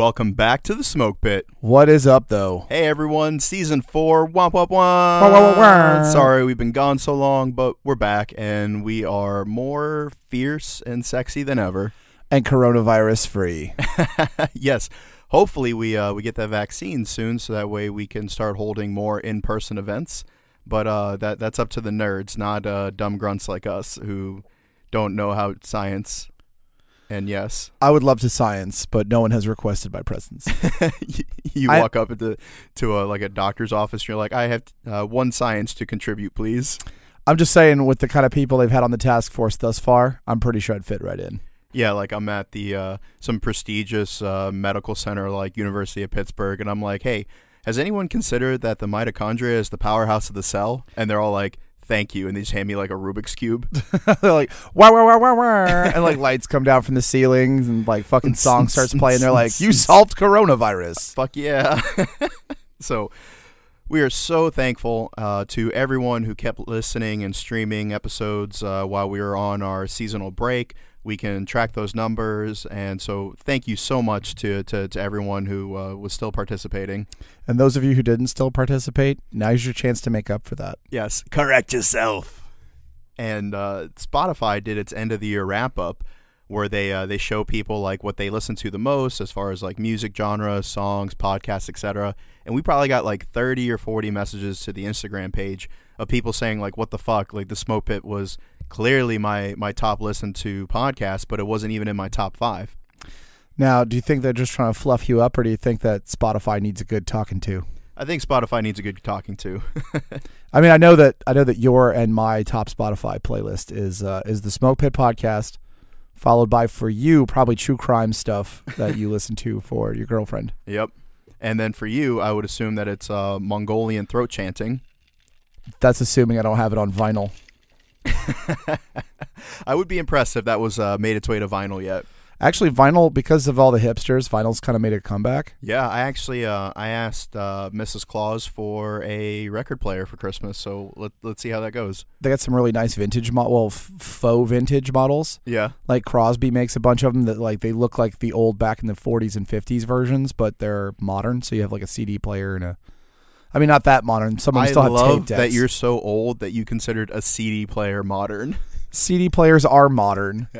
Welcome back to the Smoke Pit. What is up, though? Hey everyone, season four, womp womp womp. Wah, wah, wah, wah. Sorry we've been gone so long, but we're back and we are more fierce and sexy than ever. And coronavirus free. yes, hopefully we uh, we get that vaccine soon, so that way we can start holding more in person events. But uh, that that's up to the nerds, not uh, dumb grunts like us who don't know how science. And yes, I would love to science, but no one has requested my presence. you I- walk up the to a like a doctor's office. and You're like, I have uh, one science to contribute, please. I'm just saying, with the kind of people they've had on the task force thus far, I'm pretty sure I'd fit right in. Yeah, like I'm at the uh, some prestigious uh, medical center like University of Pittsburgh, and I'm like, hey, has anyone considered that the mitochondria is the powerhouse of the cell? And they're all like, thank you, and they just hand me like a Rubik's cube. They're like, wah, wah, wah, wah, wah. And like lights come down from the ceilings and like fucking song starts playing. They're like, you solved coronavirus. Fuck yeah! so. We are so thankful uh, to everyone who kept listening and streaming episodes uh, while we were on our seasonal break. We can track those numbers, and so thank you so much to, to, to everyone who uh, was still participating. And those of you who didn't still participate, now's your chance to make up for that. Yes, correct yourself. And uh, Spotify did its end of the year wrap up, where they uh, they show people like what they listen to the most as far as like music genre, songs, podcasts, etc. And we probably got like thirty or forty messages to the Instagram page of people saying like, "What the fuck?" Like the Smoke Pit was clearly my my top listened to podcast, but it wasn't even in my top five. Now, do you think they're just trying to fluff you up, or do you think that Spotify needs a good talking to? I think Spotify needs a good talking to. I mean, I know that I know that your and my top Spotify playlist is uh, is the Smoke Pit podcast, followed by for you probably true crime stuff that you listen to for your girlfriend. yep. And then for you, I would assume that it's uh, Mongolian throat chanting. That's assuming I don't have it on vinyl. I would be impressed if that was uh, made its way to vinyl yet. Actually, vinyl because of all the hipsters, vinyl's kind of made a comeback. Yeah, I actually uh, I asked uh, Mrs. Claus for a record player for Christmas, so let, let's see how that goes. They got some really nice vintage, mo- well, f- faux vintage models. Yeah, Like Crosley makes a bunch of them that like they look like the old back in the 40s and 50s versions, but they're modern. So you have like a CD player and a. I mean, not that modern. Some of them I still have tape love decks. that you're so old that you considered a CD player modern. CD players are modern.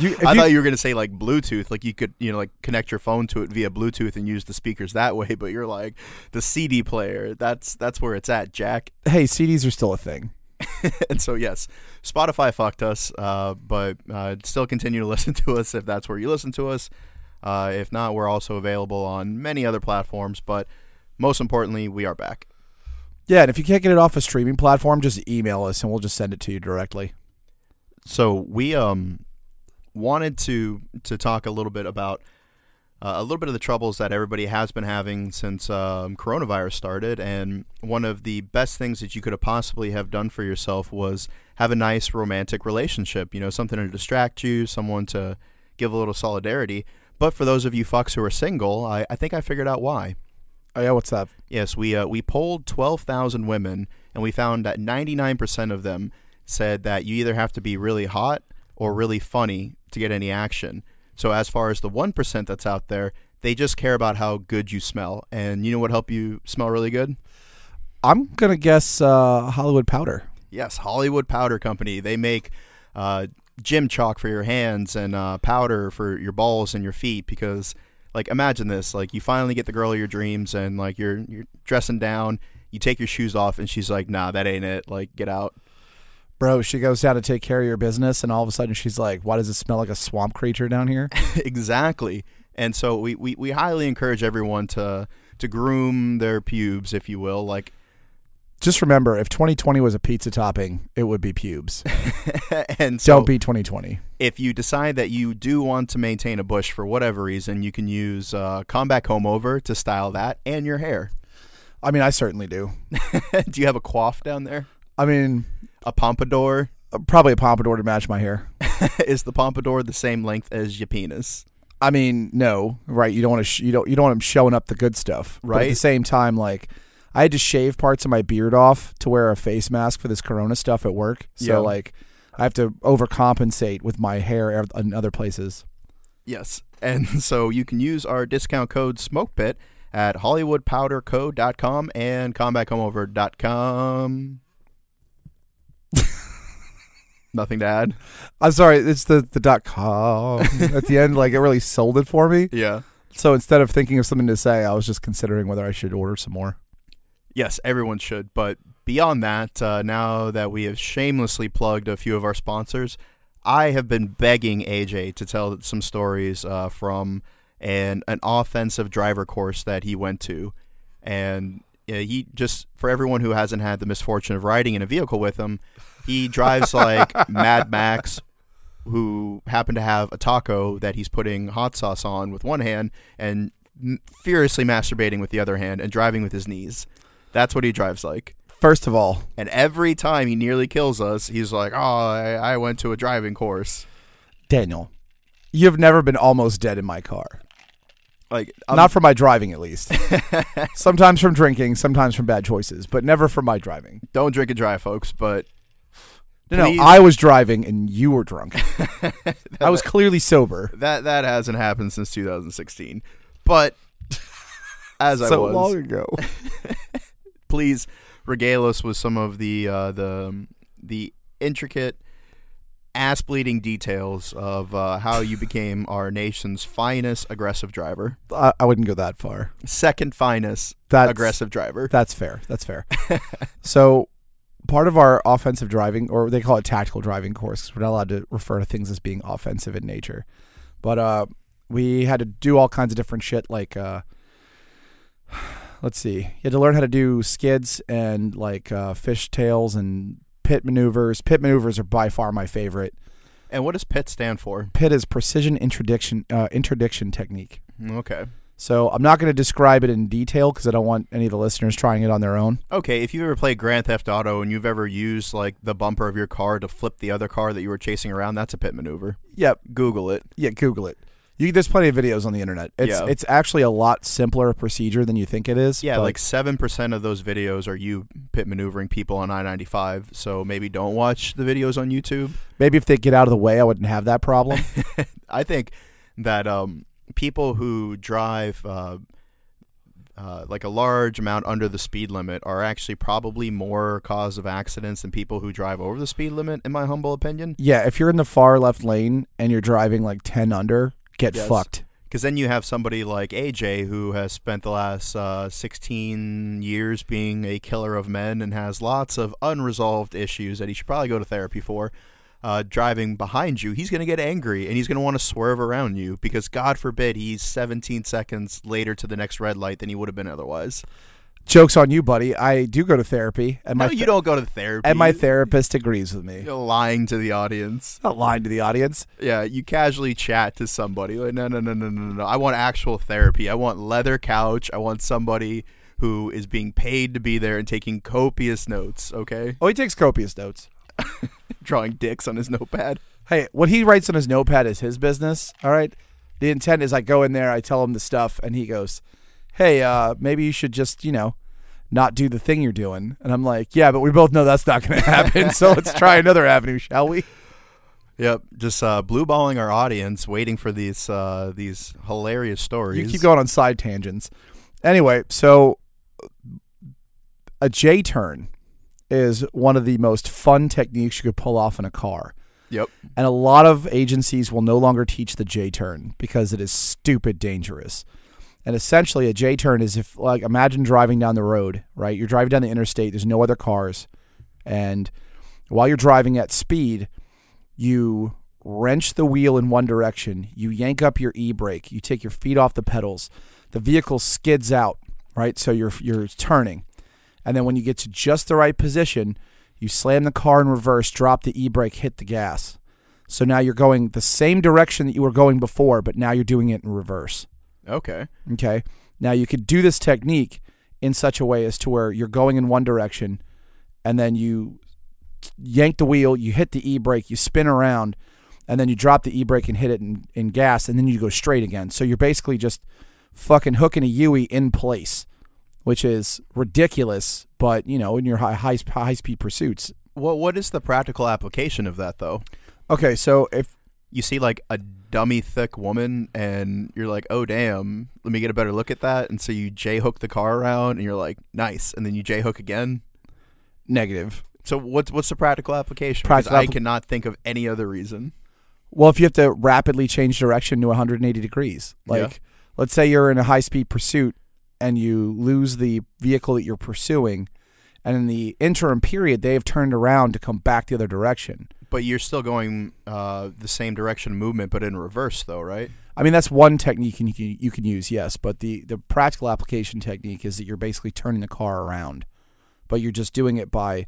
You, if I you- thought you were gonna say like Bluetooth, like you could you know like connect your phone to it via Bluetooth and use the speakers that way. But you're like the CD player. That's that's where it's at, Jack. hey, CDs are still a thing. and so yes, Spotify fucked us, uh, but uh, still continue to listen to us if that's where you listen to us. Uh, if not, we're also available on many other platforms. But most importantly, we are back. Yeah, and if you can't get it off a streaming platform, just email us and we'll just send it to you directly. So we um wanted to to talk a little bit about uh, a little bit of the troubles that everybody has been having since um, coronavirus started, and one of the best things that you could have possibly have done for yourself was have a nice romantic relationship. You know, something to distract you, someone to give a little solidarity. But for those of you fucks who are single, I, I think I figured out why. Oh yeah, what's that? Yes, we uh, we polled twelve thousand women, and we found that ninety nine percent of them said that you either have to be really hot or really funny to get any action. So as far as the one percent that's out there, they just care about how good you smell, and you know what help you smell really good? I'm gonna guess uh, Hollywood Powder. Yes, Hollywood Powder Company. They make uh, gym chalk for your hands and uh, powder for your balls and your feet because, like, imagine this: like, you finally get the girl of your dreams, and like you're you're dressing down, you take your shoes off, and she's like, "Nah, that ain't it. Like, get out." Bro, she goes down to take care of your business, and all of a sudden she's like, "Why does it smell like a swamp creature down here?" exactly. And so we, we, we highly encourage everyone to to groom their pubes, if you will. Like, Just remember, if 2020 was a pizza topping, it would be pubes. and so Don't be 2020. if you decide that you do want to maintain a bush for whatever reason, you can use uh, Combat Combover to style that and your hair. I mean, I certainly do. do you have a coif down there? I mean, A pompadour? uh, probably a pompadour to match my hair. Is the pompadour the same length as your penis? I mean, no, right? You don't want to. Sh- you don't. You don't want him showing up the good stuff, But at the same time, like, I had to shave parts of my beard off to wear a face mask for this Corona stuff at work. So like, I have to overcompensate with my hair in other places. Yes. And so you can use our discount code SMOKEPIT at hollywoodpowderco.com and combatcombover.com. Nothing to add? I'm sorry, it's the the dot com at the end. Like it really sold it for me. Yeah. So instead of thinking of something to say, I was just considering whether I should order some more. Yes, everyone should. But beyond that, uh, now that we have shamelessly plugged a few of our sponsors, I have been begging AJ to tell some stories uh, from an an offensive driver course that he went to, and uh, he just for everyone who hasn't had the misfortune of riding in a vehicle with him, he drives like Mad Max. Who happened to have a taco that he's putting hot sauce on with one hand and furiously masturbating with the other hand and driving with his knees. That's what he drives like. First of all, And every time he nearly kills us, he's like, "Oh, I, I went to a driving course." Daniel, you've never been almost dead in my car. Like, I'm, Not from my driving, at least. sometimes from drinking, sometimes from bad choices, but never from my driving. don't drink and drive, folks. But No, Please. no, I was driving and you were drunk. I was clearly sober. that that hasn't happened since 2016. But as I so was, long ago. please regale us with some of the uh, the the intricate ass bleeding details of uh, how you became our nation's finest aggressive driver, I, I wouldn't go that far. second finest That's aggressive driver. That's fair. That's fair. so, part of our offensive driving, or they call it tactical driving course, we're not allowed to refer to things as being offensive in nature. But uh, we had to do all kinds of different shit, like uh, let's see, you had to learn how to do skids and like uh, fish tails and pit maneuvers. Pit maneuvers are by far my favorite. And what does PIT stand for? Pit is precision interdiction uh, interdiction technique. Okay. So I'm not going to describe it in detail because I don't want any of the listeners trying it on their own. Okay, if you've ever played Grand Theft Auto and you've ever used like the bumper of your car to flip the other car that you were chasing around, that's a pit maneuver. Yep, Google it. Yeah, Google it. You, there's plenty of videos on the internet. It's Yeah. it's actually a lot simpler procedure than you think it is. Yeah, like seven percent of those videos are you pit maneuvering people on I ninety five. So maybe don't watch the videos on YouTube. maybe if they get out of the way, I wouldn't have that problem. I think that um, people who drive uh, uh, like a large amount under the speed limit are actually probably more cause of accidents than people who drive over the speed limit. In my humble opinion. yeah, if you're in the far left lane and you're driving like ten under, get Yes. fucked. Because then you have somebody like AJ who has spent the last uh, 16 years being a killer of men and has lots of unresolved issues that he should probably go to therapy for. Uh, driving behind you, he's going to get angry and he's going to want to swerve around you because, God forbid, he's 17 seconds later to the next red light than he would have been otherwise. Jokes on you, buddy. I do go to therapy, and my no, you don't go to therapy. and my therapist agrees with me. You're lying to the audience. Not lying to the audience. Yeah, you casually chat to somebody. Like, no, no, no, no, no, no, no. I want actual therapy. I want leather couch. I want somebody who is being paid to be there and taking copious notes. Okay, Oh, he takes copious notes. drawing dicks on his notepad. Hey, what he writes on his notepad is his business. All right. The intent is I go in there, I tell him the stuff, and he goes, "Hey, uh, maybe you should just, you know, not do the thing you're doing." And I'm like, "Yeah, but we both know that's not going to happen. so let's try another avenue, shall we?" Yep, just uh, blue balling our audience, waiting for these uh, these hilarious stories. You keep going on side tangents. Anyway, so a J turn is one of the most fun techniques you could pull off in a car. Yep. And a lot of agencies will no longer teach the J turn because it is stupid dangerous. And essentially, a J turn is if, like, imagine driving down the road, right? You're driving down the interstate, there's no other cars. And while you're driving at speed, you wrench the wheel in one direction, you yank up your e brake, you take your feet off the pedals, the vehicle skids out, right? So you're, you're turning. And then when you get to just the right position, you slam the car in reverse, drop the e brake, hit the gas. So now you're going the same direction that you were going before, but now you're doing it in reverse. Okay. Okay. Now you could do this technique in such a way as to where you're going in one direction and then you yank the wheel, you hit the e brake, you spin around, and then you drop the e brake and hit it in, in gas, and then you go straight again. So you're basically just fucking hooking a Yui in place, which is ridiculous, but you know, in your high high, high speed pursuits. What what is the practical application of that though? Okay, so if you see like a dummy thick woman and you're like, oh damn, let me get a better look at that. And so you J hook the car around and you're like, nice. And then you J hook again. Negative. So what's what's the practical application? Practical I cannot think of any other reason. Well, if you have to rapidly change direction to 180 degrees, like Yeah. let's say you're in a high speed pursuit and you lose the vehicle that you're pursuing, and in the interim period, they have turned around to come back the other direction. But you're still going uh, the same direction of movement, but in reverse, though, right? I mean, that's one technique you can, you can use, yes, but the, the practical application technique is that you're basically turning the car around, but you're just doing it by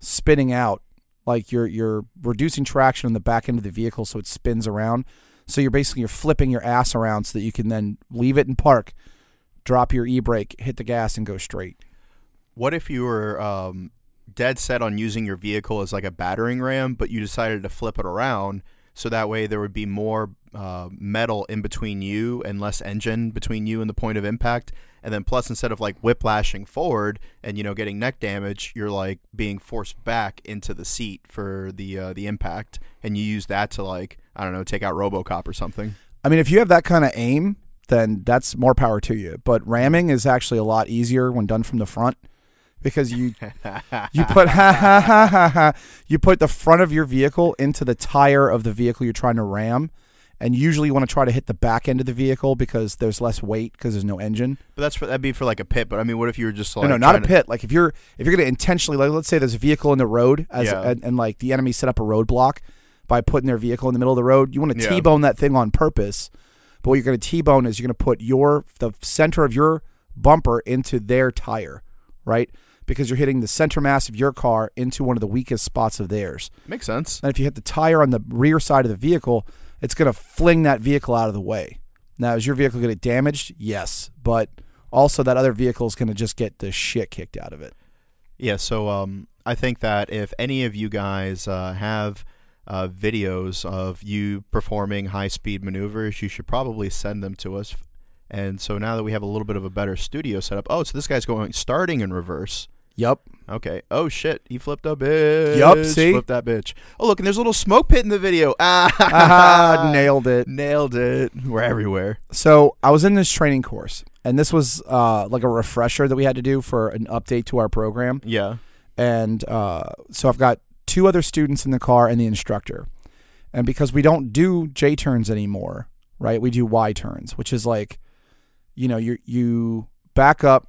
spinning out. Like you're you're reducing traction on the back end of the vehicle so it spins around. So you're basically you're flipping your ass around so that you can then leave it in park, drop your e brake, hit the gas, and go straight. What if you were um, dead set on using your vehicle as like a battering ram, but you decided to flip it around so that way there would be more uh, metal in between you and less engine between you and the point of impact? And then plus, instead of like whiplashing forward and you know getting neck damage, you're like being forced back into the seat for the uh, the impact, and you use that to like I don't know take out RoboCop or something. I mean, if you have that kind of aim, then that's more power to you. But ramming is actually a lot easier when done from the front because you you put ha ha ha ha ha you put the front of your vehicle into the tire of the vehicle you're trying to ram. And usually you want to try to hit the back end of the vehicle because there's less weight because there's no engine. But that's for, that'd be for like a pit. But I mean, what if you were just like no, no, not a trying to- pit. Like if you're if you're gonna intentionally like let's say there's a vehicle in the road as Yeah. and, and like the enemy set up a roadblock by putting their vehicle in the middle of the road. You want to Yeah. T-bone that thing on purpose. But what you're gonna T-bone is you're gonna put your the center of your bumper into their tire, right? Because you're hitting the center mass of your car into one of the weakest spots of theirs. Makes sense. And if you hit the tire on the rear side of the vehicle, it's going to fling that vehicle out of the way. Now, is your vehicle going to get damaged? Yes. But also, that other vehicle is going to just get the shit kicked out of it. Yeah, so um, I think that if any of you guys uh, have uh, videos of you performing high speed maneuvers, you should probably send them to us. And so now that we have a little bit of a better studio setup, oh, so this guy's going starting in reverse. Yup. Okay. Oh shit, he flipped a bitch. Yup, see? flipped that bitch. Oh look, and there's a little smoke pit in the video. Ah, Ah, nailed it. nailed it. We're everywhere. So I was in this training course, and this was uh, like a refresher that we had to do for an update to our program. Yeah. and uh, so I've got two other students in the car and the instructor. And because we don't do J turns anymore, right? We do Y turns, which is like, you know, you you back up,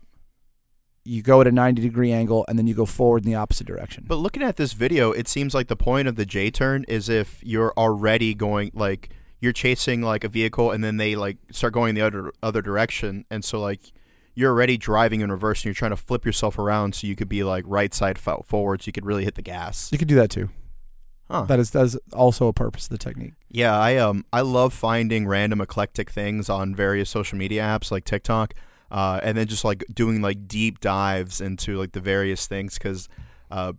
you go at a ninety degree angle, and then you go forward in the opposite direction. But looking at this video, it seems like the point of the J turn is if you're already going like you're chasing like a vehicle and then they like start going the other other direction and so like you're already driving in reverse and you're trying to flip yourself around so you could be like right side fo- forward so you could really hit the gas. you could do that too. Huh. That is that is also a purpose of the technique. Yeah, I um I love finding random eclectic things on various social media apps like TikTok, uh, and then just like doing like deep dives into like the various things because, uh,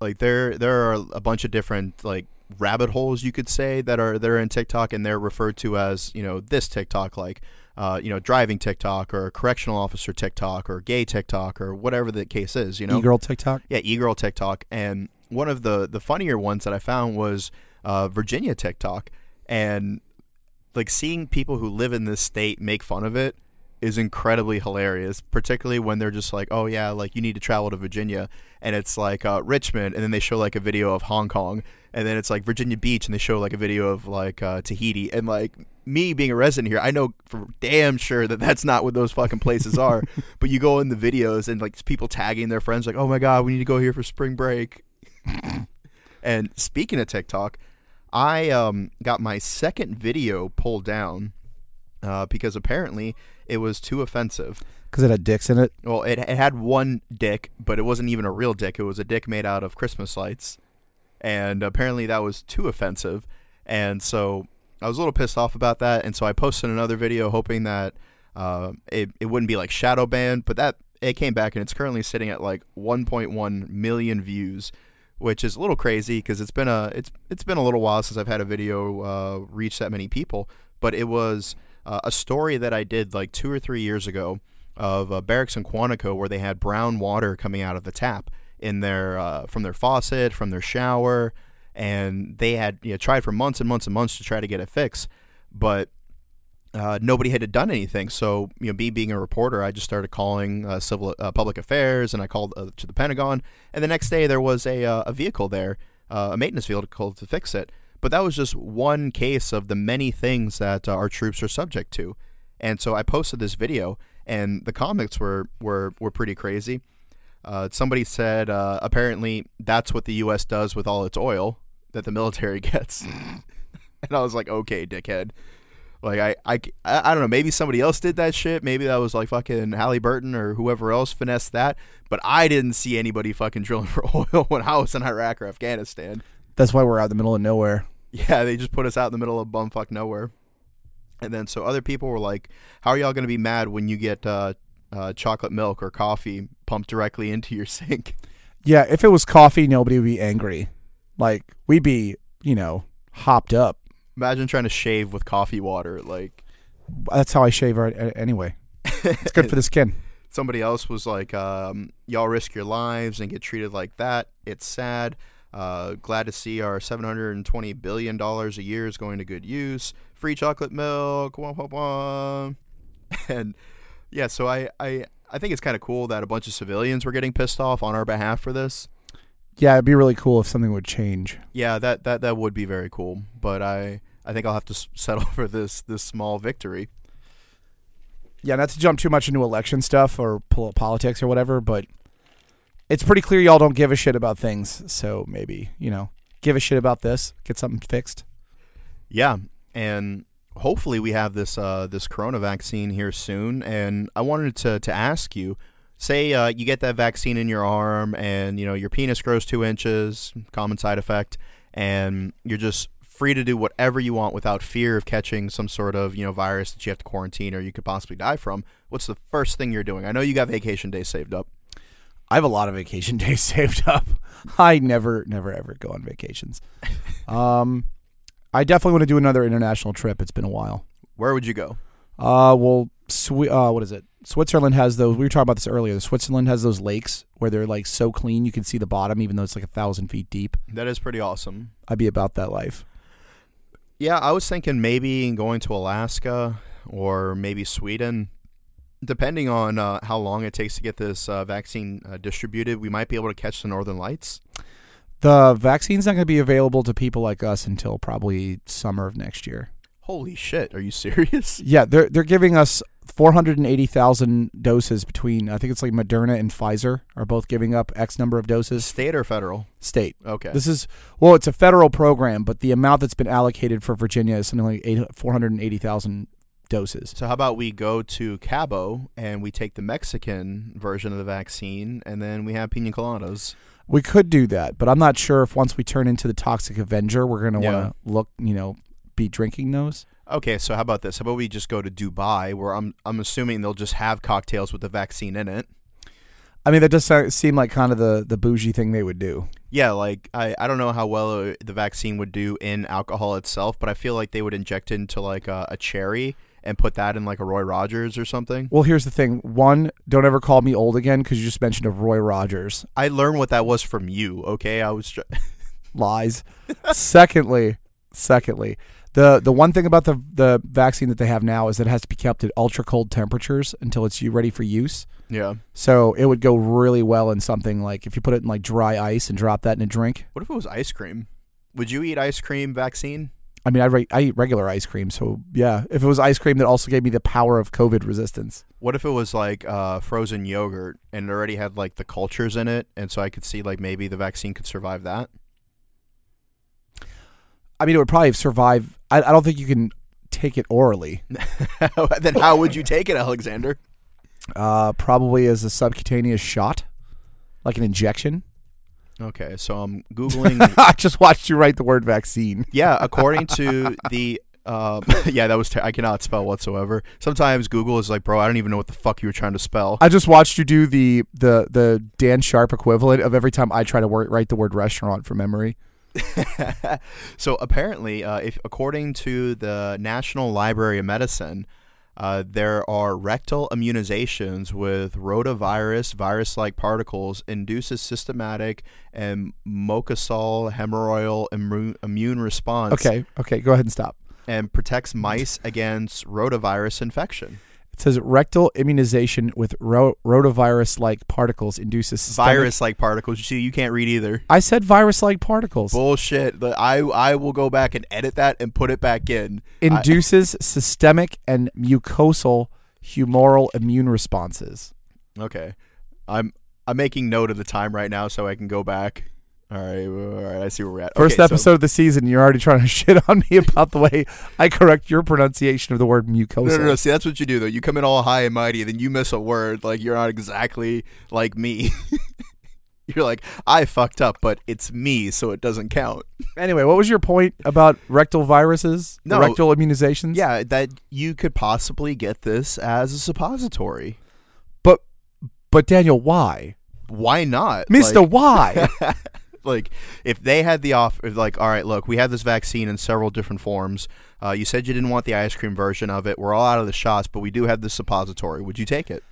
like there there are a bunch of different like rabbit holes you could say that are that are in TikTok and they're referred to as you know this TikTok like. Uh, you know, driving TikTok or correctional officer TikTok or gay TikTok or whatever the case is. You know, E-girl TikTok. yeah, e-girl TikTok, and one of the the funnier ones that I found was uh, Virginia TikTok, and like seeing people who live in this state make fun of it is incredibly hilarious. Particularly when they're just like, "Oh yeah, like you need to travel to Virginia," and it's like uh, Richmond, and then they show like a video of Hong Kong, and then it's like Virginia Beach, and they show like a video of like uh, Tahiti, and like me being a resident here, I know for damn sure that that's not what those fucking places are. but you go in the videos and like people tagging their friends, like, "Oh my god, we need to go here for spring break." and speaking of TikTok, I um, got my second video pulled down uh, because apparently it was too offensive. Because it had dicks in it. Well, it, it had one dick, but it wasn't even a real dick. It was a dick made out of Christmas lights. And apparently that was too offensive. And so I was a little pissed off about that. And so I posted another video hoping that uh, it, it wouldn't be like shadow banned. But that it came back and it's currently sitting at like 1.1 million views, which is a little crazy because it's been a it's it's been a little while since I've had a video uh, reach that many people. But it was uh, a story that I did like two or three years ago of uh, barracks in Quantico where they had brown water coming out of the tap in their uh, from their faucet, from their shower, and they had you know, tried for months and months and months to try to get it fixed, but uh, nobody had done anything. So, you know, me being a reporter, I just started calling uh, civil uh, public affairs, and I called uh, to the Pentagon. And the next day, there was a uh, a vehicle there, uh, a maintenance vehicle to fix it. But that was just one case of the many things that uh, our troops are subject to. And so I posted this video, and the comments were were were pretty crazy. Uh, somebody said uh, apparently that's what the U.S. does with all its oil that the military gets. and I was like, okay, dickhead. Like I, I, I don't know. Maybe somebody else did that shit. Maybe that was like fucking Halliburton or whoever else finessed that. But I didn't see anybody fucking drilling for oil when I was in Iraq or Afghanistan. That's why we're out in the middle of nowhere. Yeah, they just put us out in the middle of bumfuck nowhere. And then so other people were like, "How are y'all gonna be mad when you get uh, uh, chocolate milk or coffee pumped directly into your sink?" Yeah, if it was coffee, nobody would be angry. Like we'd be, you know, hopped up. Imagine trying to shave with coffee water. Like That's how I shave right, anyway. It's good for the skin. somebody else was like, um, "Y'all risk your lives and get treated like that. It's sad." Uh, glad to see our 720 billion dollars a year is going to good use. Free chocolate milk, wah, wah, wah. and yeah. So I I I think it's kind of cool that a bunch of civilians were getting pissed off on our behalf for this. Yeah, it'd be really cool if something would change. Yeah, that that that would be very cool. But I I think I'll have to settle for this this small victory. Yeah, not to jump too much into election stuff or politics or whatever, but it's pretty clear y'all don't give a shit about things. So maybe you know, give a shit about this, get something fixed. Yeah, and hopefully we have this uh, this corona vaccine here soon. And I wanted to to ask you, say uh, you get that vaccine in your arm, and you know your penis grows two inches, common side effect, and you're just free to do whatever you want without fear of catching some sort of you know virus that you have to quarantine or you could possibly die from. What's the first thing you're doing? I know you got vacation days saved up. I have a lot of vacation days saved up. I never, never, ever go on vacations. um, I definitely want to do another international trip. It's been a while. Where would you go? Uh, well, Swi- uh, what is it? Switzerland has those. We were talking about this earlier. Switzerland has those lakes where they're like so clean you can see the bottom, even though it's like a thousand feet deep. That is pretty awesome. I'd be about that life. Yeah, I was thinking maybe going to Alaska or maybe Sweden. Depending on uh, how long it takes to get this uh, vaccine uh, distributed, we might be able to catch the northern lights. The vaccine's not going to be available to people like us until probably summer of next year. Holy shit, are you serious? Yeah, they're they're giving us 480,000 doses between I think it's like Moderna and Pfizer are both giving up X number of doses. State or federal? State. Okay. This is well, it's a federal program, but the amount that's been allocated for Virginia is something like eight, 480,000 doses. so how about we go to Cabo and we take the Mexican version of the vaccine and then we have pina coladas. We could do that, but I'm not sure if once we turn into the Toxic Avenger, we're going to Yeah. want to look, you know, be drinking those. Okay, so how about this? How about we just go to Dubai where I'm I'm assuming they'll just have cocktails with the vaccine in it. I mean, that does seem like kind of the the bougie thing they would do. Yeah, like I, I don't know how well uh, the vaccine would do in alcohol itself, but I feel like they would inject it into like a, a cherry and put that in like a Roy Rogers or something. Well, here's the thing. One, don't ever call me old again because you just mentioned a Roy Rogers. I learned what that was from you. Okay, I was. Tr- lies. secondly, secondly, the the one thing about the the vaccine that they have now is that it has to be kept at ultra cold temperatures until it's ready for use. yeah. So it would go really well in something like if you put it in like dry ice and drop that in a drink. What if it was ice cream? Would you eat ice cream vaccine? I mean, I, re- I eat regular ice cream, so yeah. If it was ice cream that also gave me the power of COVID resistance, What if it was like uh, frozen yogurt and it already had like the cultures in it, and so I could see like maybe the vaccine could survive that? I mean, it would probably survive. I, I don't think you can take it orally. then how would you take it, Alexander? Uh, probably as a subcutaneous shot, like an injection. Okay, so I'm googling. I just watched you write the word vaccine. yeah, according to the. Um, yeah, that was. Ter- I cannot spell whatsoever. Sometimes Google is like, bro, I don't even know what the fuck you were trying to spell. I just watched you do the the the Dan Sharp equivalent of every time I try to wor- write the word restaurant from memory. so apparently, uh, if according to the National Library of Medicine, Uh, there are rectal immunizations with rotavirus, virus-like particles, induces systematic and mucosal hemorrhoidal immu- immune response, Okay, okay, go ahead and stop. and protects mice against rotavirus infection. It says rectal immunization with ro- rotavirus-like particles induces systemic- Virus-like particles. You see, you can't read either. I said virus-like particles. Bullshit. I I will go back and edit that and put it back in. Induces systemic and mucosal humoral immune responses. Okay. I'm I'm making note of the time right now so I can go back. All right, all right. I see where we're at. First Okay, so- episode of the season, you're already trying to shit on me about the way I correct your pronunciation of the word mucosa. no, no, no. See, that's what you do though. You come in all high and mighty, then you miss a word. Like you're not exactly like me. you're like, I fucked up, but it's me, so it doesn't count. Anyway, what was your point about rectal viruses? No. rectal immunizations. Yeah, that you could possibly get this as a suppository. but but Daniel, why, Why not, Mister? Like- why? like if they had the offer like all right look we have this vaccine in several different forms. Uh, you said you didn't want the ice cream version of it. We're all out of the shots but we do have this suppository. Would you take it?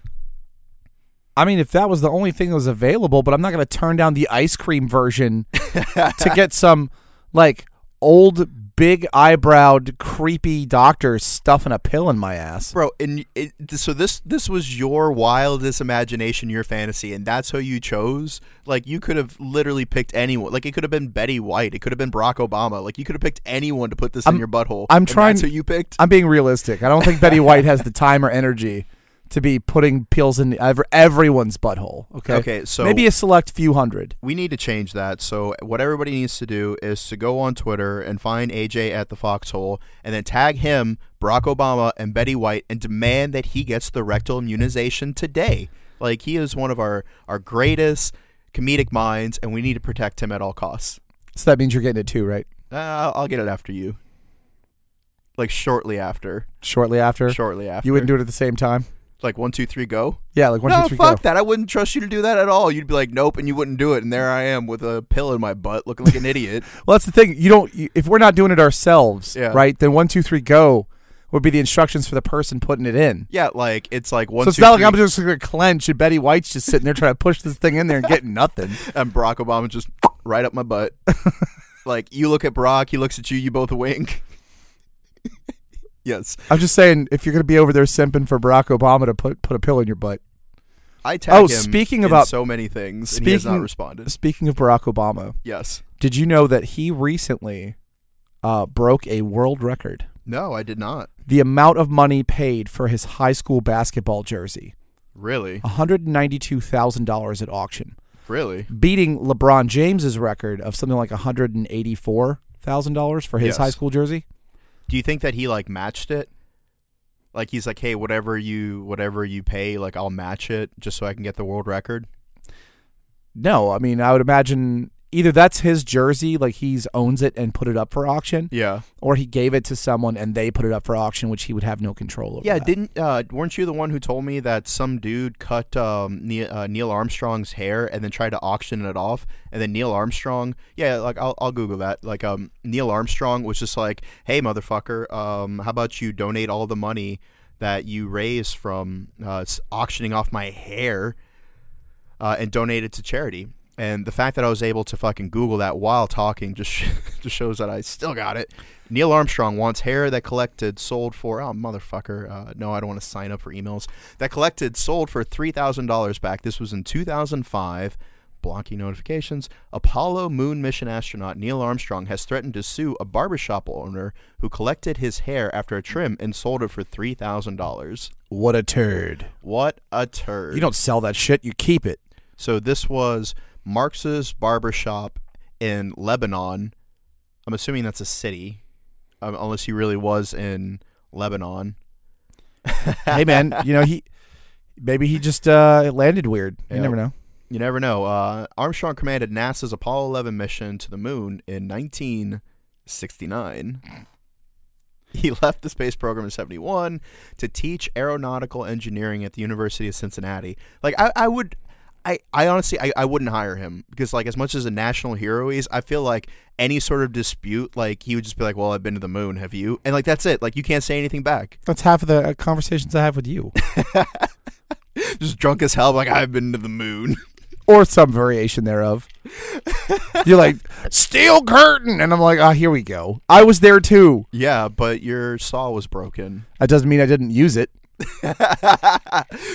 I mean, if that was the only thing that was available, but I'm not going to turn down the ice cream version to get some like old, big eyebrowed, creepy doctor stuffing a pill in my ass. bro and it, so this this was your wildest imagination your fantasy and that's who you chose like you could have literally picked anyone like it could have been betty white it could have been barack obama like you could have picked anyone to put this in I'm- your butthole I'm and trying- that's who you picked I'm being realistic. I don't think Betty White has the time or energy to be putting pills in ever, everyone's butthole. Okay. okay so Maybe a select few hundred. we need to change that. So what everybody needs to do is to go on Twitter and find AJ at the Foxhole and then tag him, Barack Obama, and Betty White and demand that he gets the rectal immunization today. Like he is one of our our greatest comedic minds, and we need to protect him at all costs. So that means you're getting it too, right? Uh, I'll, I'll get it after you. Like shortly after. Shortly after. Shortly after. You wouldn't do it at the same time. Like one, two, three, go. Yeah, like one, no, two, three, fuck go. that. I wouldn't trust you to do that at all. You'd be like, nope, and you wouldn't do it. And there I am with a pill in my butt, looking like an idiot. Well, that's the thing. You don't. You, if we're not doing it ourselves, Yeah. right? Then one, two, three, go would be the instructions for the person putting it in. Yeah, like it's like one. so it's two, not like I'm just gonna clench and Betty White's just sitting there trying to push this thing in there and getting nothing. and Barack Obama just right up my butt. like you look at Barack, he looks at you, you both wink. Yes, I'm just saying, if you're gonna be over there simping for Barack Obama to put put a pill in your butt. I tag Oh, him speaking in about- so many things, and he has not speaking- responded. Speaking of Barack Obama, Yes, did you know that he recently uh, broke a world record? no, I did not. The amount of money paid for his high school basketball jersey, Really, $192,000 at auction, really. beating LeBron James's record of something like $184,000 for his Yes. high school jersey. Do you think that he like matched it? Like he's like, hey, whatever you whatever you pay, like I'll match it just so I can get the world record. No, I mean, I would imagine either that's his jersey, like he's owns it and put it up for auction, Yeah, or he gave it to someone and they put it up for auction, which he would have no control over. yeah. that. Didn't uh, weren't you the one who told me that some dude cut um, Neil, uh, Neil Armstrong's hair and then tried to auction it off, and then Neil Armstrong, yeah, like I'll I'll Google that. Like um, Neil Armstrong was just like, hey, motherfucker, um, how about you donate all the money that you raise from uh, auctioning off my hair uh, and donate it to charity. And the fact that I was able to fucking Google that while talking just sh- just shows that I still got it. Neil Armstrong wants hair that collected sold for oh motherfucker uh, no I don't want to sign up for emails that collected sold for three thousand dollars back. This was in two thousand five. Blocking notifications. Apollo moon mission astronaut Neil Armstrong has threatened to sue a barbershop owner who collected his hair after a trim and sold it for three thousand dollars. What a turd! What a turd! You don't sell that shit; you keep it. So this was Marx's barbershop in Lebanon. I'm assuming that's a city, um, unless he really was in Lebanon. hey man, you know he maybe he just uh, landed weird. You Yeah. never know. You never know. Uh, Armstrong commanded NASA's Apollo 11 mission to the moon in 1969. He left the space program in 71 to teach aeronautical engineering at the University of Cincinnati. Like I, I would I, I honestly I, I wouldn't hire him because like as much as a national hero he is, I feel like any sort of dispute, like he would just be like, "Well, I've been to the moon. Have you?" And like that's it. Like you can't say anything back. That's half of the uh, conversations I have with you, Just drunk as hell. Like I've been to the moon. or some variation thereof. You're like steel curtain, and I'm like, oh, here we go. I was there too. yeah, but your saw was broken. That doesn't mean I didn't use it.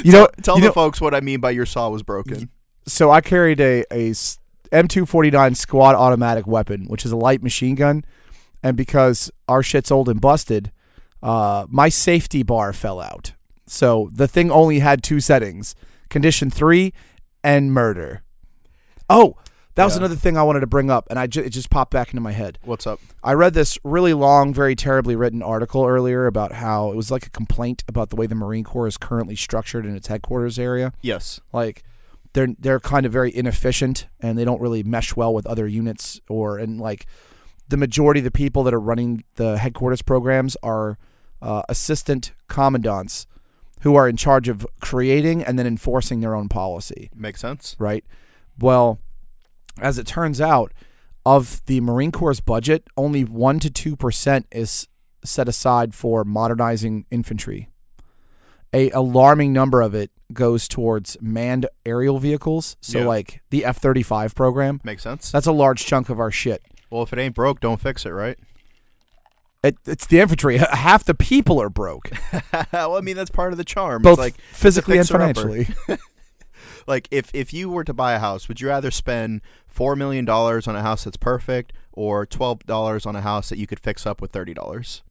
You know, Tell you the know- folks what I mean by your saw was broken. so I carried a a s- M249 squad automatic weapon, which is a light machine gun, and because our shit's old and busted, uh, my safety bar fell out. So the thing only had two settings: condition three and murder. Oh, that was Yeah. another thing I wanted to bring up, and I ju- it just popped back into my head. What's up? I read this really long, very terribly written article earlier about how it was like a complaint about the way the Marine Corps is currently structured in its headquarters area Yes. like they're they're kind of very inefficient and they don't really mesh well with other units or and like the majority of the people that are running the headquarters programs are uh, assistant commandants who are in charge of creating and then enforcing their own policy Makes sense. right well as it turns out of the marine corps budget only 1 to 2% is set aside for modernizing infantry a alarming number of it goes towards manned aerial vehicles so Yeah. like the F35 program Makes sense. that's a large chunk of our shit Well, if it ain't broke, don't fix it, right? it, it's the infantry half the people are broke well, I mean that's part of the charm. both it's like physically and fixer-upper. financially like if if you were to buy a house, would you rather spend four million dollars on a house that's perfect, or twelve dollars on a house that you could fix up with thirty dollars?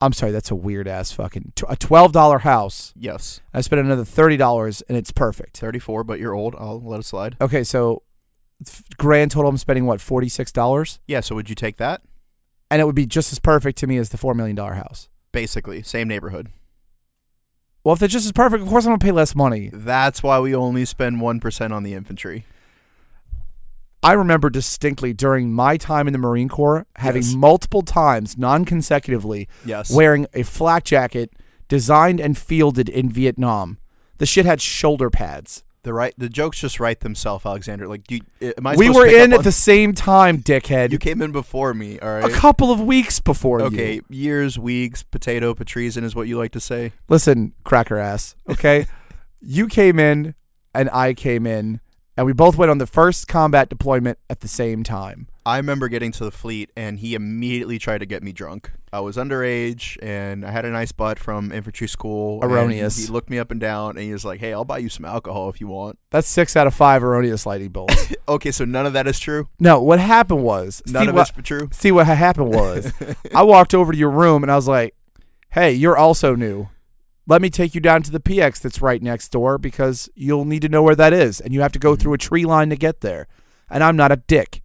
i'm sorry that's a weird ass fucking a $12 house Yes, i spent another $30 and it's perfect thirty-four, but you're old. I'll let it slide. Okay, so grand total, I'm spending what forty six dollars, Yeah, so would you take that? and it would be just as perfect to me as the four million dollar house. Basically, same neighborhood. Well, if they're just as perfect, of course I'm gonna pay less money. That's why we only spend one percent on the infantry. I remember distinctly during my time in the Marine Corps having Yes. multiple times, non consecutively, Yes. wearing a flak jacket designed and fielded in Vietnam. The shit had shoulder pads. The right the jokes just write themselves, Alexander. Like, do you, eh, am I? we supposed were in at the same time, dickhead. You came in before me. All a couple of weeks before you. Okay, years, weeks, potato, patreon is what you like to say. Listen, cracker ass. Okay, you came in and I came in, and we both went on the first combat deployment at the same time. I remember getting to the fleet and he immediately tried to get me drunk. I was underage and I had a nice butt from infantry school. and Erroneous. He looked me up and down and he was like, "Hey, I'll buy you some alcohol if you want." That's six out of five erroneous lightning bolts. Okay, so none of that is true. no, what happened was None of what, it's true. see what happened was I walked over to your room and I was like, "Hey, you're also new. Let me take you down to the PX that's right next door because you'll need to know where that is, and you have to go through a tree line to get there." And I'm not a dick.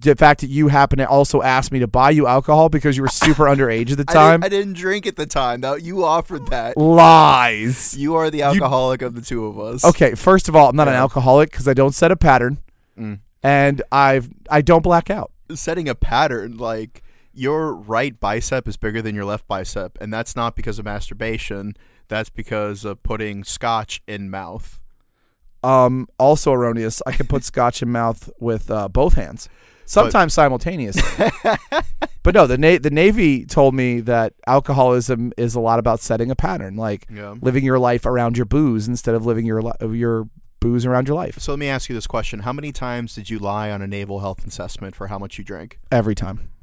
The fact that you happen to also ask me to buy you alcohol because you were super underage at the I time, didn't, I didn't drink at the time. Now you offered that. lies. You are the alcoholic of the two of us. Okay, first of all, I'm not an alcoholic because I don't set a pattern, Mm. and I've I don't black out. Setting a pattern like your right bicep is bigger than your left bicep, and that's not because of masturbation. That's because of putting scotch in mouth. Um, also erroneous. I can put scotch in mouth with uh, both hands, sometimes simultaneously. but no, the na- the Navy told me that alcoholism is a lot about setting a pattern, like Yeah. living your life around your booze instead of living your li- your booze around your life So let me ask you this question: How many times did you lie on a naval health assessment for how much you drank? every time.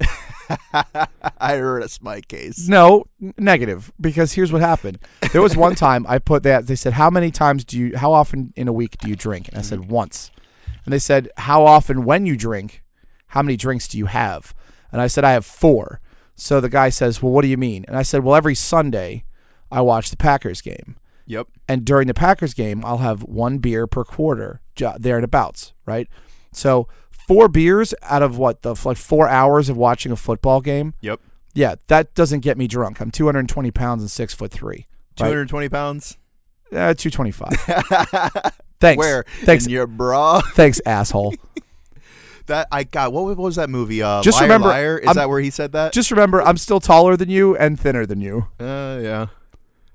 I heard it's my case. No, negative. Because here's what happened. There was one time I put that. They said, "How many times do you? How often in a week do you drink?" And I said, mm-hmm. "Once." And they said, "How often when you drink? How many drinks do you have?" And I said, "I have four. So the guy says, "Well, what do you mean?" And I said, "Well, every Sunday, I watch the Packers game, Yep. and during the Packers game, I'll have one beer per quarter, there and abouts, right? So." Four beers out of what the like four hours of watching a football game. Yep. Yeah, that doesn't get me drunk. I'm 220 pounds and six foot three. Two Right. hundred twenty pounds. Uh, 225. Thanks. Where? Thanks. In your bra. Thanks, asshole. That I got. What, what was that movie? Uh, Just Liar, remember, Liar? Is I'm- that where he said that? Just remember, I'm still taller than you and thinner than you. uh, yeah.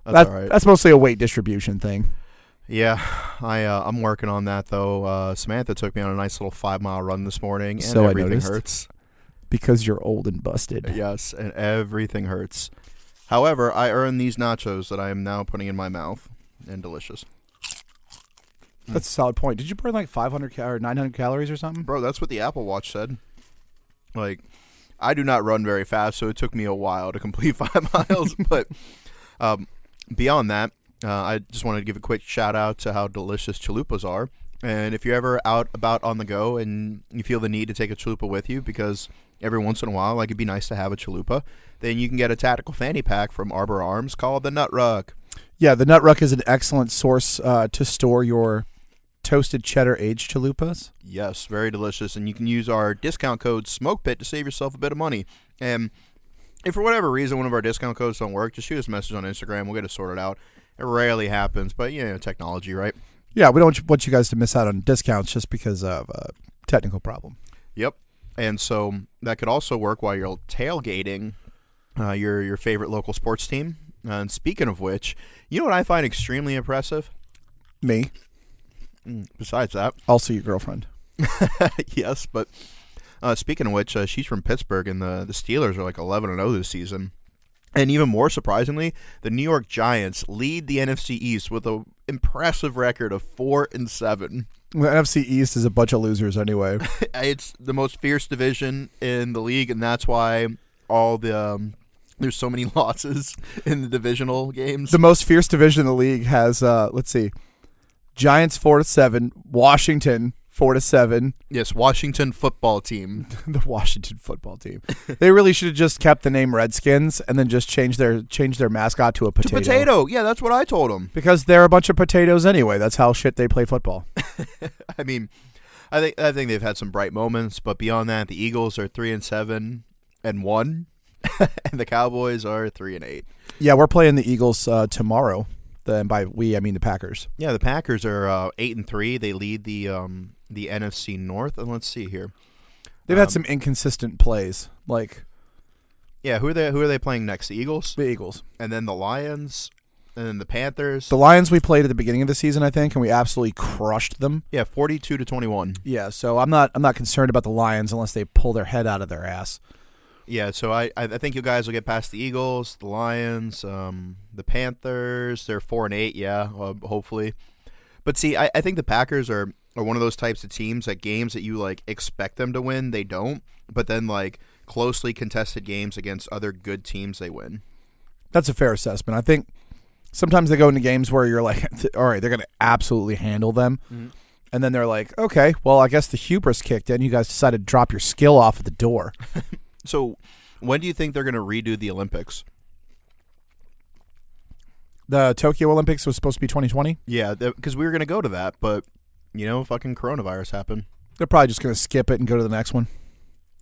That's That- all right. That's mostly a weight distribution thing. Yeah, I uh, I'm working on that though. Uh, Samantha took me on a nice little five mile run this morning, and So everything hurts. Because you're old and busted. Yes, and everything hurts. However, I earned these nachos that I am now putting in my mouth, and delicious. That's a solid point. Did you burn like 500 cal- or 900 calories or something? Bro, that's what the Apple Watch said. Like, I do not run very fast, so it took me a while to complete five miles. but um, beyond that, uh, I just wanted to give a quick shout out to how delicious chalupas are. And if you're ever out about on the go and you feel the need to take a chalupa with you, because every once in a while, like it'd be nice to have a chalupa, then you can get a tactical fanny pack from Arbor Arms called the Nut Ruck. Yeah, the Nut Ruck is an excellent source uh, to store your toasted cheddar aged chalupas. Yes, very delicious, and you can use our discount code SmokePit to save yourself a bit of money. And if for whatever reason one of our discount codes don't work, just shoot us a message on Instagram. We'll get it sorted out. It rarely happens, but you know, technology, right? Yeah, we don't want you guys to miss out on discounts just because of a technical problem. Yep. And so that could also work while you're tailgating uh, your your favorite local sports team. Uh, and speaking of which, you know what I find extremely impressive? Me, Mm, Besides that, also your girlfriend. yes, but uh, speaking of which, uh, she's from Pittsburgh, and the the Steelers are like 11 and 0 this season. And even more surprisingly, the New York Giants lead the NFC East with a impressive record of four and seven. The NFC East is a bunch of losers anyway. It's the most fierce division in the league, and that's why all the um, there's so many losses in the divisional games. the most fierce division in the league has uh let's see. Giants 4 to 7, Washington 4 to 7, yes, Washington football team. the Washington football team. they really should have just kept the name Redskins and then just changed their changed their mascot to a To potato. potato, yeah, that's what I told them. Because they're a bunch of potatoes anyway. That's how shit they play football. I mean, I think I think they've had some bright moments, but beyond that, the Eagles are three and seven and one, and the Cowboys are three and eight. Yeah, we're playing the Eagles uh, tomorrow. The, and by we, I mean the Packers. Yeah, the Packers are uh, eight and three. They lead the um, the NFC North, and let's see here. They've Um, had some inconsistent plays, like Yeah, who are they? Who are they playing next? The Eagles, the Eagles. and then the Lions, and then the Panthers. The Lions we played at the beginning of the season, I think, and we absolutely crushed them. yeah, forty-two to twenty-one. Yeah, so I'm not I'm not concerned about the Lions unless they pull their head out of their ass. Yeah, so I I I think you guys will get past the Eagles, the Lions, um, the Panthers. They're four and eight. Yeah, uh, hopefully. But see, I, I think the Packers are are one of those types of teams that games that you like expect them to win, they don't. But then like closely contested games against other good teams, they win. That's a fair assessment. I think sometimes they go into games where you're like, all right, they're going to absolutely handle them. Mhm. And then they're like, okay, well, I guess the hubris kicked in. You guys decided to drop your skill off at the door. So, when do you think they're going to redo the Olympics? The Tokyo Olympics was supposed to be 2020. Yeah, because we were going to go to that, but you know, fucking coronavirus happened. They're probably just going to skip it and go to the next one.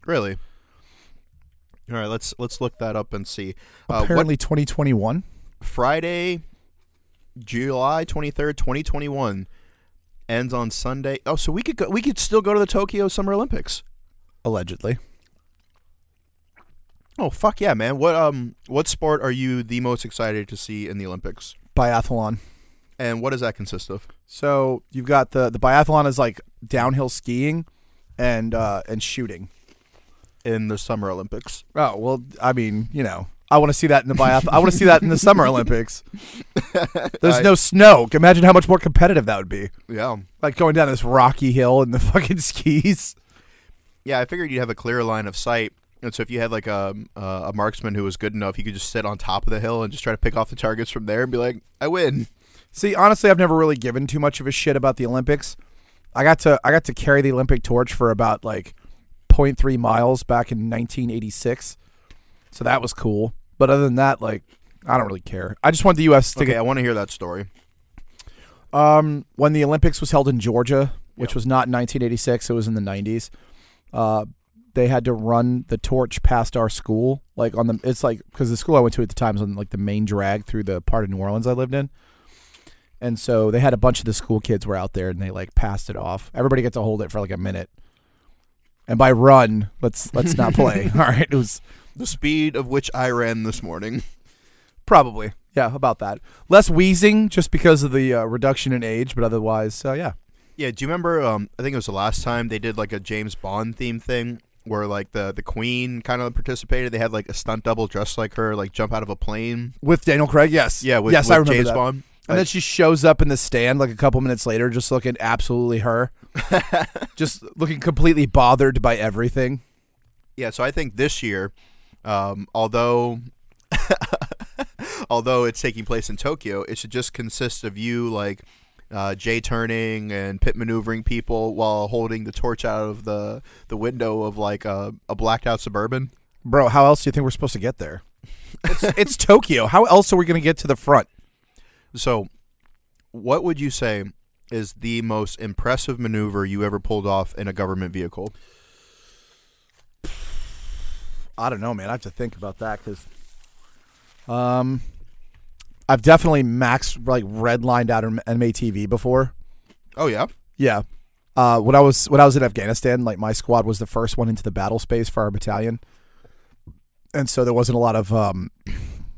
Really. All right, let's let's look that up and see. Uh, what Apparently 2021. Friday, July twenty third, twenty twenty one, ends on Sunday. Oh, so we could go, we could still go to the Tokyo Summer Olympics. Allegedly. Oh fuck yeah, man! What um what sport are you the most excited to see in the Olympics? Biathlon. And what does that consist of? So you've got the the biathlon is like downhill skiing and uh and shooting. In the Summer Olympics. Oh well, I mean, you know, I want to see that in the biathlon. I want to see that in the Summer Olympics. There's I- no snow. Imagine how much more competitive that would be. Yeah. Like going down this rocky hill in the fucking skis. Yeah, I figured you'd have a clear line of sight. And so if you had like a uh, a marksman who was good enough, he could just sit on top of the hill and just try to pick off the targets from there and be like, I win. See, honestly, I've never really given too much of a shit about the Olympics. I got to I got to carry the Olympic torch for about like 0.3 miles back in 1986. So that was cool. But other than that, like I don't really care. I just want the US to Okay, get I want to hear that story. Um, when the Olympics was held in Georgia, which Yep. was not in 1986, it was in the 90s. Uh, they had to run the torch past our school, like on the. It's like because the school I went to at the time was on like the main drag through the part of New Orleans I lived in, and so they had a bunch of the school kids were out there and they like passed it off. Everybody gets to hold it for like a minute, and by run, let's let's not play. All right, it was The speed of which I ran this morning. Probably. Yeah, about that. Less wheezing just because of the uh, reduction in age, but otherwise, uh, yeah. Yeah, do you remember? Um, I think it was the last time they did like a James Bond theme thing where like the the Queen kind of participated. They had like a stunt double dressed like her, like jump out of a plane. With Daniel Craig, yes. Yeah, with, yes, with I remember James that. Bond. And then she shows up in the stand like a couple minutes later, just looking absolutely her, just looking completely bothered by everything. Yeah, so I think this year, um, although although it's taking place in Tokyo, it should just consist of you like uh, J turning and pit maneuvering people while holding the torch out of the the window of like a, a blacked out suburban. Bro, how else do you think we're supposed to get there? It's, it's Tokyo. How else are we going to get to the front? So, what would you say is the most impressive maneuver you ever pulled off in a government vehicle? I don't know, man. I have to think about that because, um, I've definitely max like redlined out an MATV before. Oh yeah, Yeah. Uh, when I was when I was in Afghanistan, like my squad was the first one into the battle space for our battalion, and so there wasn't a lot of um,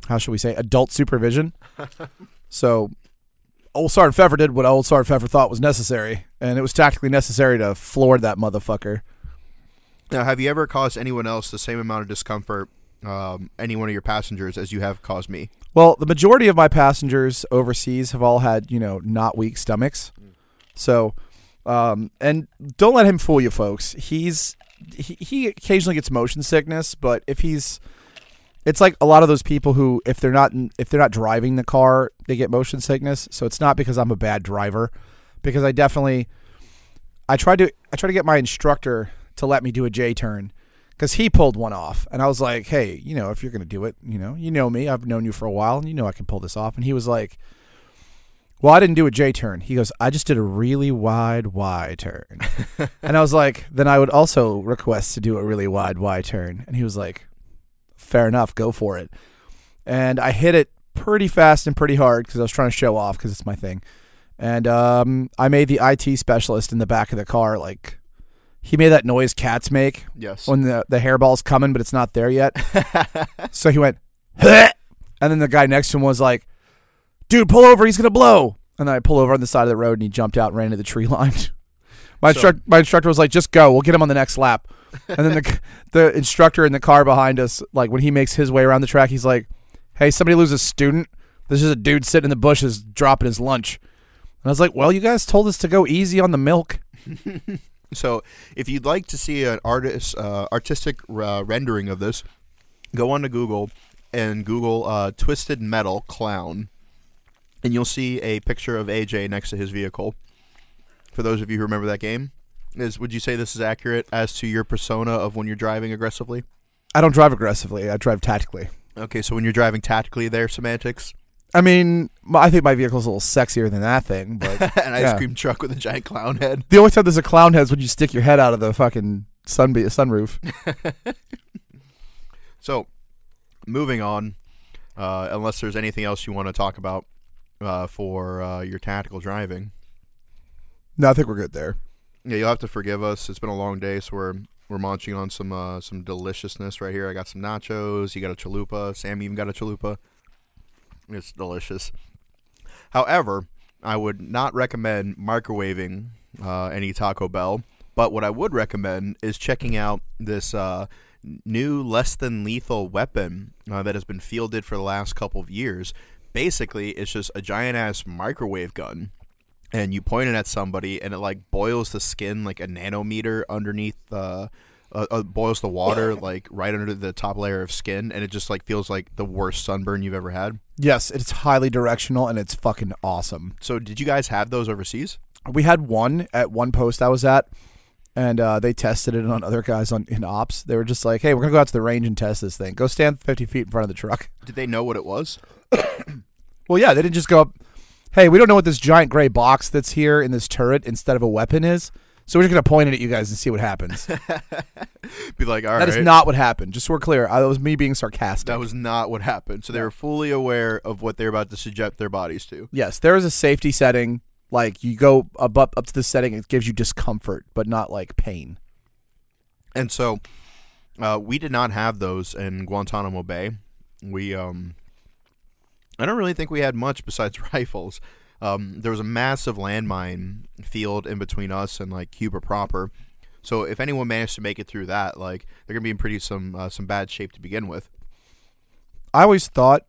how should we say adult supervision. so, old Sergeant Pfeffer did what old Sergeant Pfeffer thought was necessary, and it was tactically necessary to floor that motherfucker. Now, have you ever caused anyone else the same amount of discomfort, um, any one of your passengers, as you have caused me? Well, the majority of my passengers overseas have all had, you know, not weak stomachs. So, um, and don't let him fool you, folks. He's he, he occasionally gets motion sickness, but if he's, it's like a lot of those people who, if they're not if they're not driving the car, they get motion sickness. So it's not because I'm a bad driver, because I definitely, I tried to I tried to get my instructor to let me do a J turn because he pulled one off, and I was like, "Hey, you know, if you're gonna do it, you know, you know me. I've known you for a while, and you know I can pull this off." And he was like, "Well, I didn't do a J turn." He goes, "I just did a really wide Y turn," and I was like, "Then I would also request to do a really wide Y turn." And he was like, "Fair enough, go for it." And I hit it pretty fast and pretty hard because I was trying to show off because it's my thing. And um, I made the IT specialist in the back of the car like he made that noise cats make Yes. when the the hairball's coming, but it's not there yet. so he went, "Huh," and then the guy next to him was like, "Dude, pull over! He's gonna blow!" And then I pull over on the side of the road, and he jumped out and ran into the tree line. my So- instructor, my instructor was like, "Just go. We'll get him on the next lap." And then the the instructor in the car behind us, like when he makes his way around the track, he's like, "Hey, somebody lose a student. This is a dude sitting in the bushes dropping his lunch." And I was like, "Well, you guys told us to go easy on the milk." So, if you'd like to see an artist uh, artistic uh, rendering of this, go on to Google and Google uh, "twisted metal clown," and you'll see a picture of AJ next to his vehicle. For those of you who remember that game, is would you say this is accurate as to your persona of when you're driving aggressively? I don't drive aggressively. I drive tactically. Okay, so when you're driving tactically, there semantics, I mean, I think my vehicle's a little sexier than that thing, but an ice Yeah. cream truck with a giant clown head. the only time there's a clown head is when you stick your head out of the fucking sun sunroof. So, moving on, uh, unless there's anything else you want to talk about uh, for uh, your tactical driving, No, I think we're good there. yeah, you'll have to forgive us. It's been a long day, so we're we're munching on some uh, some deliciousness right here. I got some nachos. You got a chalupa. Sam even got a chalupa. It's delicious. However, I would not recommend microwaving uh, any Taco Bell. But what I would recommend is checking out this uh, new less than lethal weapon uh, that has been fielded for the last couple of years. Basically, it's just a giant ass microwave gun, and you point it at somebody, and it like boils the skin like a nanometer underneath. Uh, uh, uh, boils the water like right under the top layer of skin, and it just like feels like the worst sunburn you've ever had. Yes, it's highly directional and it's fucking awesome. So, did you guys have those overseas? We had one at one post I was at, and uh, they tested it on other guys on in ops. They were just like, "Hey, we're gonna go out to the range and test this thing. Go stand fifty feet in front of the truck." Did they know what it was? Well, yeah, they didn't just go up. Hey, we don't know what this giant gray box that's here in this turret instead of a weapon is, so we're just gonna point it at you guys and see what happens. Be like, all right. That is not what happened. Just so we're clear, I, that was me being sarcastic. That was not what happened. So they were fully aware of what they're about to subject their bodies to. yes, there is a safety setting. Like you go up up, up to the setting, it gives you discomfort, but not like pain. And so uh, we did not have those in Guantanamo Bay. We um I don't really think we had much besides rifles. Um, there was a massive landmine field in between us and like Cuba proper. So if anyone managed to make it through that, like they're gonna be in pretty some uh, some bad shape to begin with. I always thought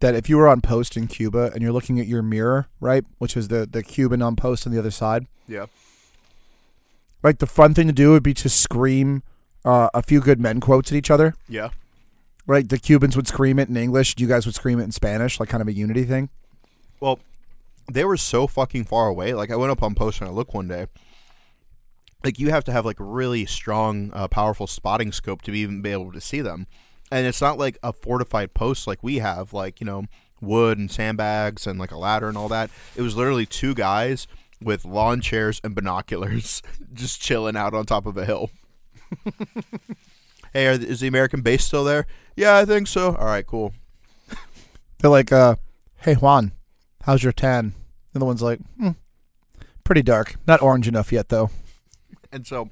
that if you were on post in Cuba and you're looking at your mirror, right, which is the the Cuban on post on the other side, Yeah. like the fun thing to do would be to scream uh, a few good men quotes at each other. Yeah. Right, the Cubans would scream it in English, you guys would scream it in Spanish, like kind of a unity thing. Well, they were so fucking far away. Like I went up on post and I looked one day. Like you have to have like really strong, uh, powerful spotting scope to even be able to see them. And it's not like a fortified post like we have, like you know, wood and sandbags and like a ladder and all that. It was literally two guys with lawn chairs and binoculars, just chilling out on top of a hill. hey, are, is the American base still there? Yeah, I think so. All right, cool. They're like, uh, "Hey Juan, how's your tan?" And the one's like, hmm, "Pretty dark, not orange enough yet, though." And so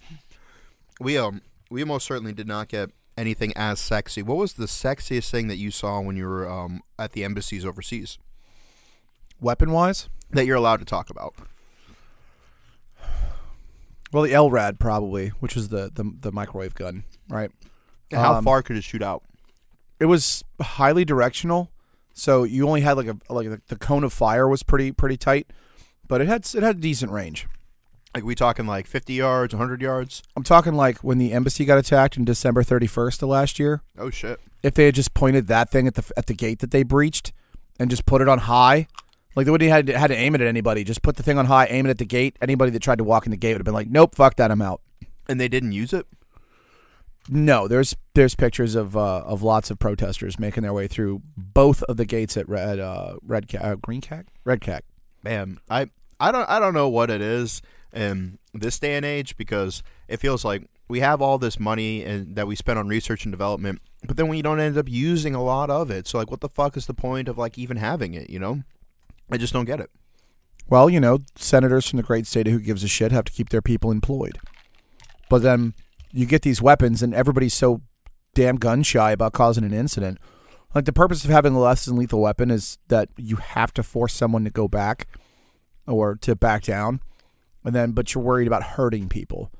we um we most certainly did not get anything as sexy. What was the sexiest thing that you saw when you were um at the embassies overseas Weapon wise, that you're allowed to talk about? Well, the LRAD probably, which is the the, the microwave gun, right? And How Um, far could it shoot out? It was highly directional, so you only had like a like the, the cone of fire was pretty pretty tight, but it had it had a decent range. Like we talking like 50 yards, 100 yards? I'm talking like when the embassy got attacked in December 31st of last year. Oh shit. If they had just pointed that thing at the at the gate that they breached and just put it on high, like they wouldn't had to, had to aim it at anybody. Just put the thing on high, aim it at the gate. Anybody that tried to walk in the gate would have been like, "Nope, fuck that, I'm out." And they didn't use it? No, there's there's pictures of uh, of lots of protesters making their way through both of the gates at Red uh, Red Ca- uh, Green Cac Red Cac. Man, I I don't I don't know what it is in this day and age because it feels like we have all this money and that we spend on research and development, but then we don't end up using a lot of it. So like what the fuck is the point of like even having it, you know? I just don't get it. Well, you know, senators from the great state of who gives a shit have to keep their people employed. But then you get these weapons, and everybody's so damn gun shy about causing an incident. Like the purpose of having a less than lethal weapon is that you have to force someone to go back or to back down, and then but you're worried about hurting people.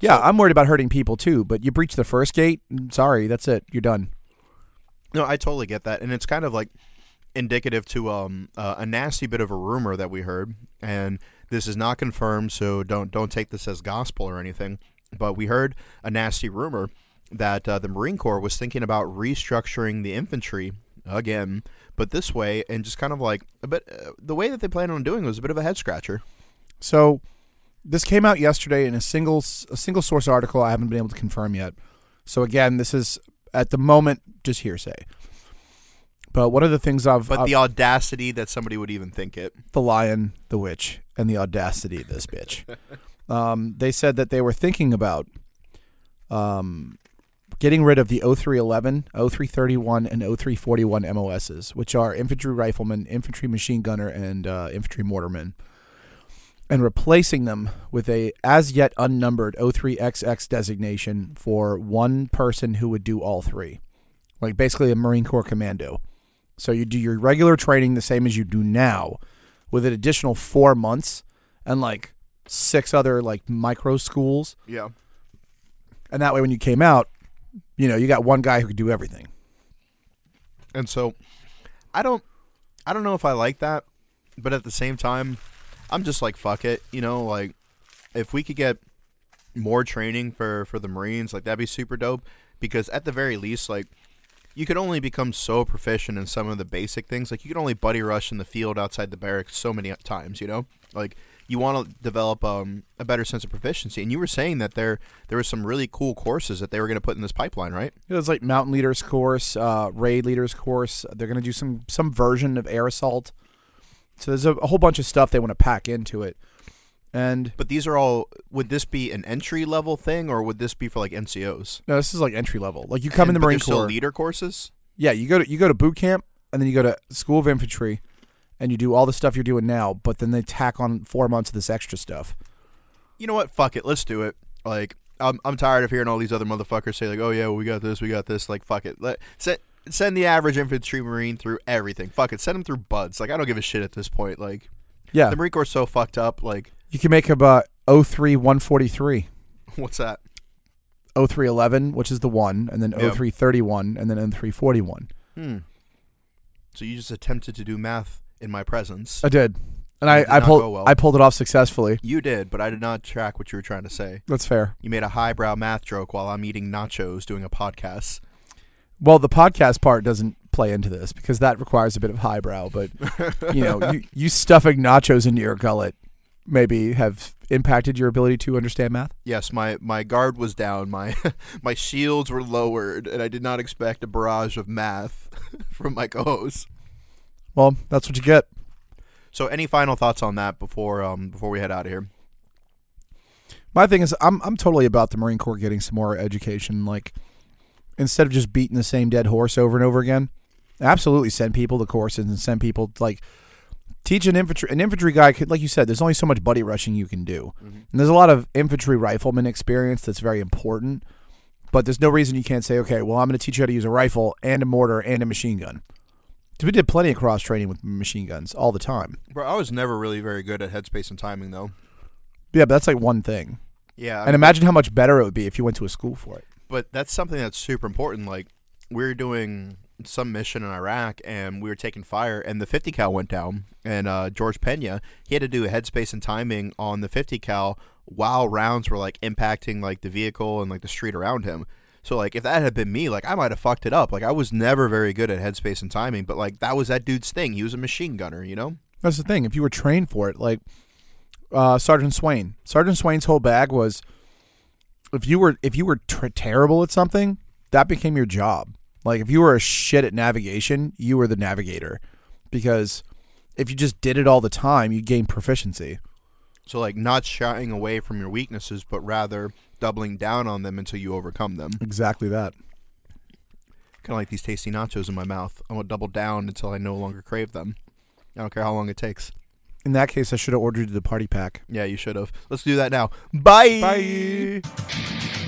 Yeah, So- I'm worried about hurting people too. But you breach the first gate, sorry, that's it. You're done. No, I totally get that, and it's kind of like indicative to um uh, a nasty bit of a rumor that we heard, and this is not confirmed, so don't don't take this as gospel or anything. But we heard a nasty rumor that uh, the Marine Corps was thinking about restructuring the infantry again, but this way, and just kind of like a bit uh, the way that they planned on doing was a bit of a head scratcher. So this came out yesterday in a single a single source article. I haven't been able to confirm yet. So again, this is at the moment just hearsay. But one of the things I've, But I've- the audacity that somebody would even think it. the lion, the witch, and the audacity of this bitch. um, they said that they were thinking about um, getting rid of the 0311, 0331, and 0341 MOSs, which are infantry rifleman, infantry machine gunner, and uh, infantry mortarman, and replacing them with a as yet unnumbered 03XX designation for one person who would do all three, like basically a Marine Corps commando. So you do your regular training the same as you do now, with an additional four months and like six other like micro schools. Yeah. And that way, when you came out, you know, you got one guy who could do everything. And so I don't I don't know if I like that, but at the same time, I'm just like fuck it, you know, like if we could get more training for for the Marines, like that'd be super dope because at the very least like you could only become so proficient in some of the basic things. Like you could only buddy rush in the field outside the barracks so many times, you know? Like you want to develop um, a better sense of proficiency. And you were saying that there there were some really cool courses that they were going to put in this pipeline, right? It was like mountain leaders course, uh, raid leaders course. They're going to do some some version of air assault. So there's a, a whole bunch of stuff they want to pack into it. And But these are all. Would this be an entry level thing, or would this be for like NCOs? no, this is like entry level. Like you come in the Marine Corps. leader courses. Yeah, you go to you go to boot camp and then you go to School of Infantry and you do all the stuff you're doing now, but then they tack on four months of this extra stuff. You know what? Fuck it. Let's do it. Like I'm, I'm tired of hearing all these other motherfuckers say like, "Oh yeah, well, we got this, we got this." Like fuck it. Let set. send the average infantry marine through everything. Fuck it, send him through BUD/S. Like I don't give a shit at this point. Like Yeah, the Marine Corps so fucked up. Like you can make about 03 143. what's that? 0311, which is the one, and then Yeah. 0331, and then 0341. Hmm. So you just attempted to do math in my presence. I did, and I did I not pulled go well. I pulled it off successfully. You did, but I did not track what you were trying to say. That's fair. You made a highbrow math joke while I'm eating nachos doing a podcast. Well, the podcast part doesn't play into this because that requires a bit of highbrow. But you know, you, you stuffing nachos into your gullet maybe have impacted your ability to understand math. Yes, my, my guard was down. My my shields were lowered, and I did not expect a barrage of math from my co-hosts. Well, that's what you get. So, any final thoughts on that before um before we head out of here? My thing is, I'm I'm totally about the Marine Corps getting some more education. Like, instead of just beating the same dead horse over and over again, absolutely send people to courses and send people like teach an infantry an infantry guy could like you said. There's only so much buddy rushing you can do, mm-hmm. and there's a lot of infantry rifleman experience that's very important. But there's no reason you can't say, okay, well, I'm going to teach you how to use a rifle and a mortar and a machine gun We did plenty of cross training with machine guns all the time. Bro, I was never really very good at headspace and timing, though. Yeah, but that's like one thing. Yeah, And imagine how much better it would be if you went to a school for it. but that's something that's super important. Like we're doing some mission in Iraq, and we were taking fire, and the 50 cal went down. And uh, George Pena, he had to do a headspace and timing on the 50 cal while rounds were like impacting like the vehicle and like the street around him. So like if that had been me, like I might have fucked it up. Like I was never very good at headspace and timing, but like that was that dude's thing. He was a machine gunner, you know. That's the thing. If you were trained for it, like uh, Sergeant Swain, Sergeant Swain's whole bag was if you were if you were terrible at something, that became your job. Like if you were a shit at navigation, you were the navigator, because if you just did it all the time, you gain proficiency. So like not shying away from your weaknesses, but rather doubling down on them until you overcome them. Exactly that. Kind of like these tasty nachos in my mouth. I will double down until I no longer crave them. I don't care how long it takes. In that case, I should have ordered the party pack. Yeah, you should have. Let's do that now. Bye. Bye.